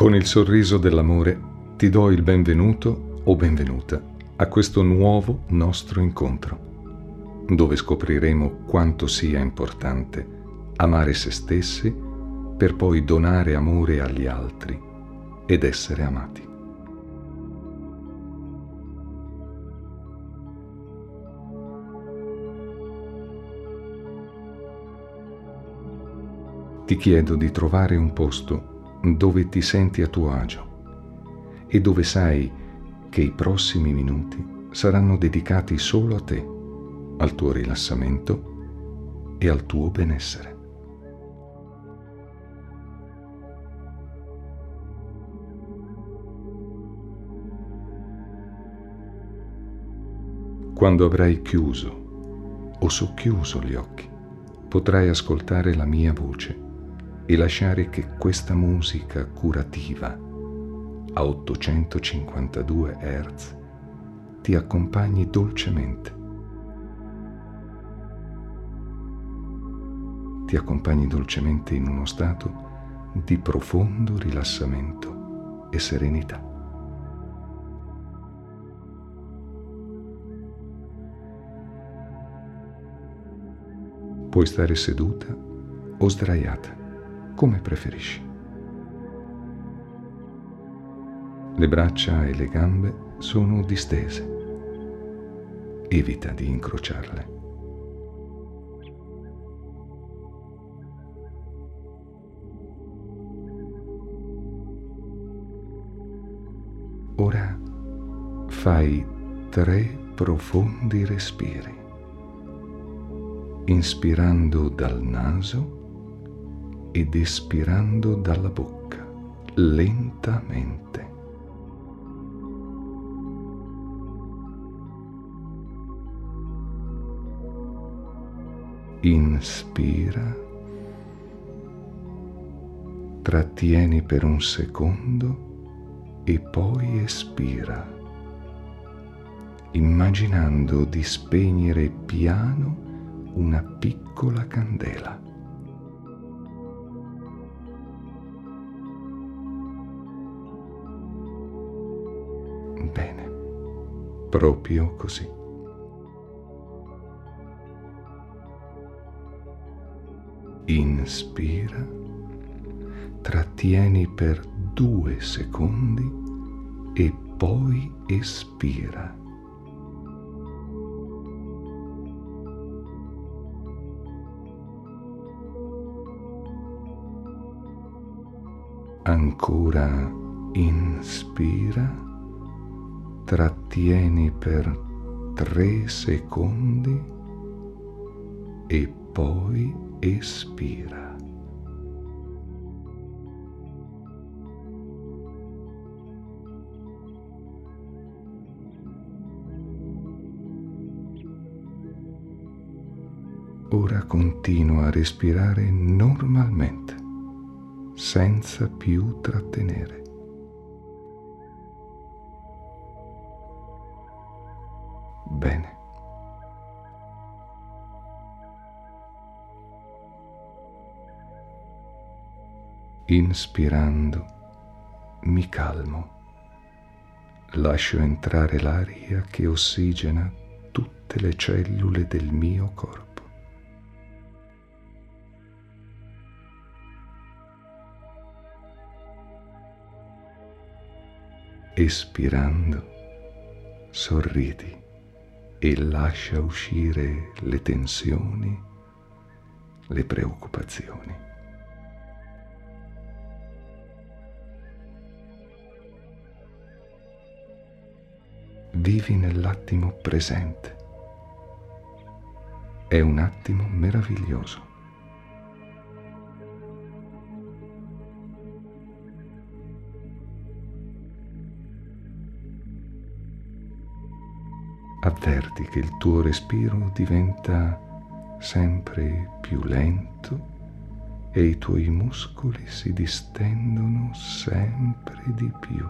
Con il sorriso dell'amore ti do il benvenuto o benvenuta a questo nuovo nostro incontro, dove scopriremo quanto sia importante amare se stessi per poi donare amore agli altri ed essere amati. Ti chiedo di trovare un posto dove ti senti a tuo agio e dove sai che i prossimi minuti saranno dedicati solo a te, al tuo rilassamento e al tuo benessere. Quando avrai chiuso o socchiuso gli occhi, potrai ascoltare la mia voce e lasciare che questa musica curativa a 852 Hz ti accompagni dolcemente. Ti accompagni dolcemente in uno stato di profondo rilassamento e serenità. Puoi stare seduta o sdraiata come preferisci. Le braccia e le gambe sono distese. Evita di incrociarle. Ora fai tre profondi respiri, inspirando dal naso ed espirando dalla bocca lentamente. Inspira, trattieni per un secondo e poi espira, immaginando di spegnere piano una piccola candela. Proprio così. Inspira, trattieni per due secondi e poi espira. Ancora inspira trattieni per tre secondi e poi espira. Ora continua a respirare normalmente, senza più trattenere. Bene. Inspirando mi calmo, lascio entrare l'aria che ossigena tutte le cellule del mio corpo. Espirando, sorridi e lascia uscire le tensioni, le preoccupazioni. Vivi nell'attimo presente è un attimo meraviglioso. Avverti che il tuo respiro diventa sempre più lento e i tuoi muscoli si distendono sempre di più.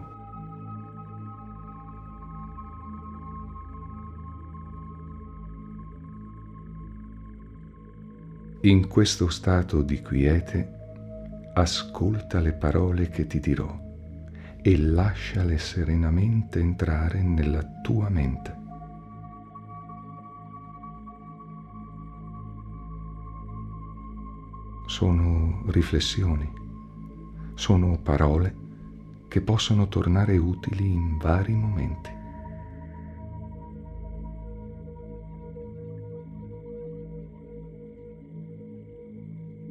In questo stato di quiete, ascolta le parole che ti dirò e lasciale serenamente entrare nella tua mente. Sono riflessioni, sono parole che possono tornare utili in vari momenti.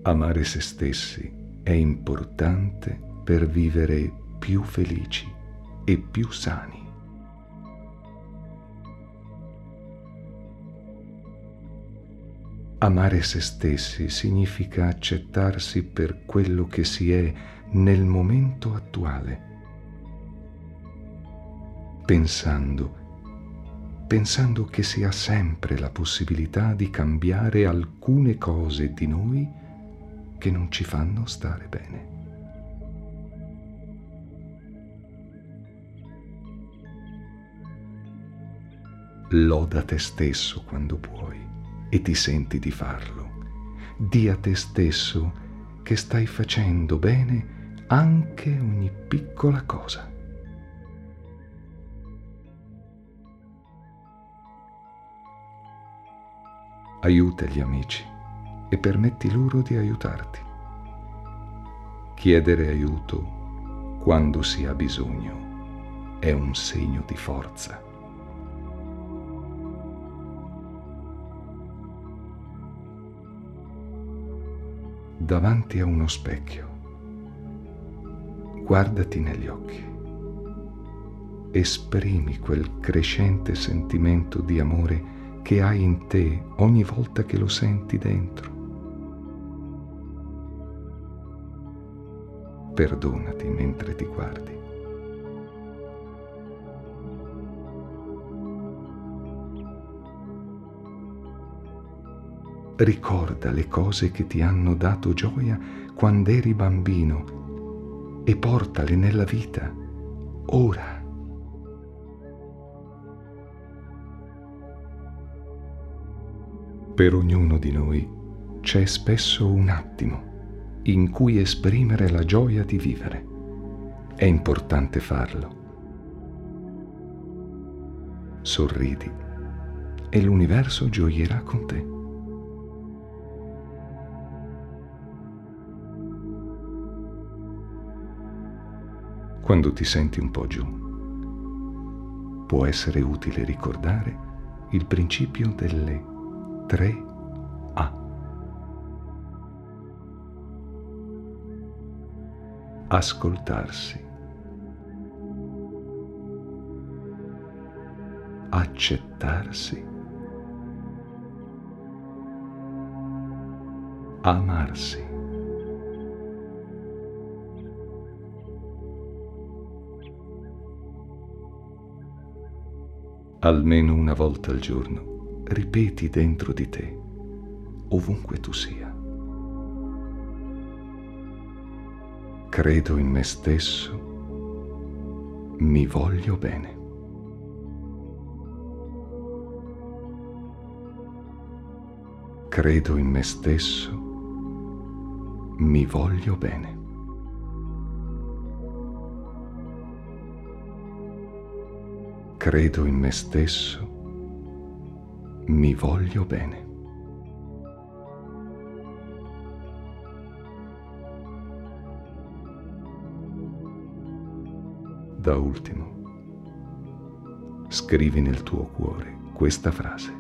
Amare se stessi è importante per vivere più felici e più sani. Amare se stessi significa accettarsi per quello che si è nel momento attuale, pensando, pensando che si ha sempre la possibilità di cambiare alcune cose di noi che non ci fanno stare bene. Loda te stesso quando puoi e ti senti di farlo. Di a te stesso che stai facendo bene anche ogni piccola cosa. Aiuta gli amici e permetti loro di aiutarti. Chiedere aiuto quando si ha bisogno è un segno di forza. Davanti a uno specchio, guardati negli occhi, esprimi quel crescente sentimento di amore che hai in te ogni volta che lo senti dentro. perdonati mentre ti guardi. Ricorda le cose che ti hanno dato gioia quando eri bambino e portale nella vita ora. Per ognuno di noi c'è spesso un attimo in cui esprimere la gioia di vivere. È importante farlo. Sorridi e l'universo gioierà con te. Quando ti senti un po' giù, può essere utile ricordare il principio delle tre ascoltarsi, accettarsi, amarsi. Almeno una volta al giorno ripeti dentro di te, ovunque tu sia. credo in me stesso, mi voglio bene. Credo in me stesso, mi voglio bene. Credo in me stesso, mi voglio bene. Da ultimo, scrivi nel tuo cuore questa frase.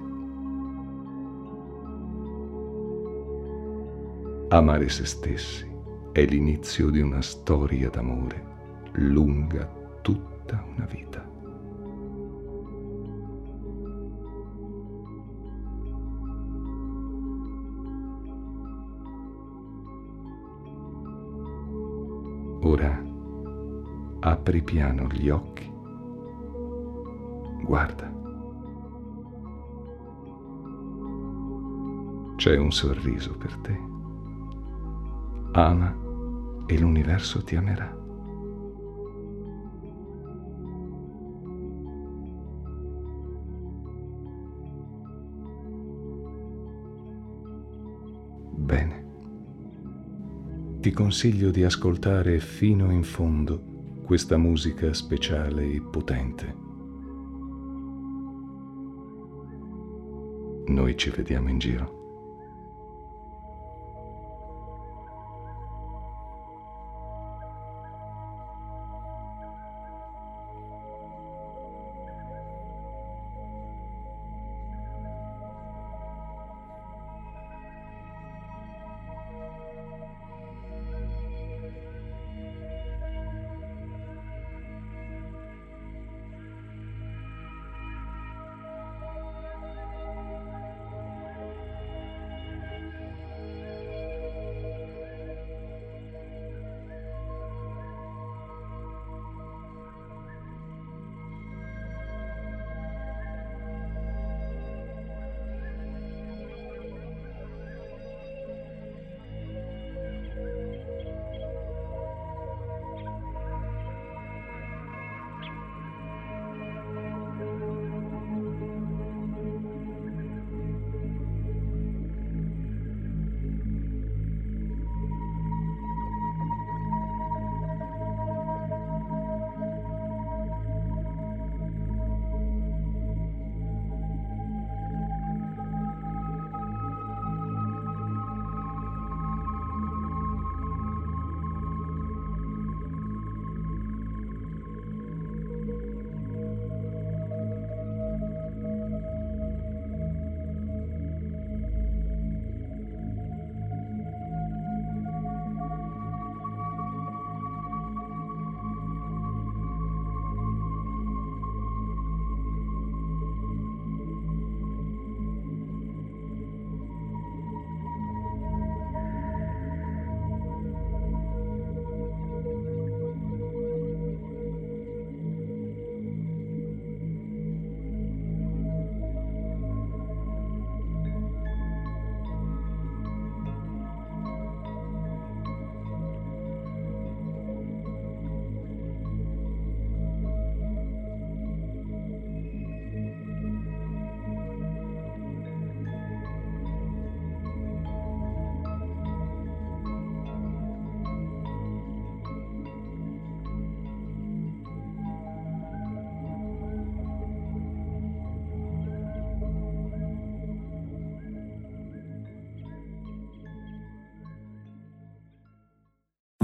Amare se stessi è l'inizio di una storia d'amore lunga tutta una vita. Ora apri piano gli occhi, guarda. C'è un sorriso per te. Ama e l'universo ti amerà. Ti consiglio di ascoltare fino in fondo questa musica speciale e potente. Noi ci vediamo in giro.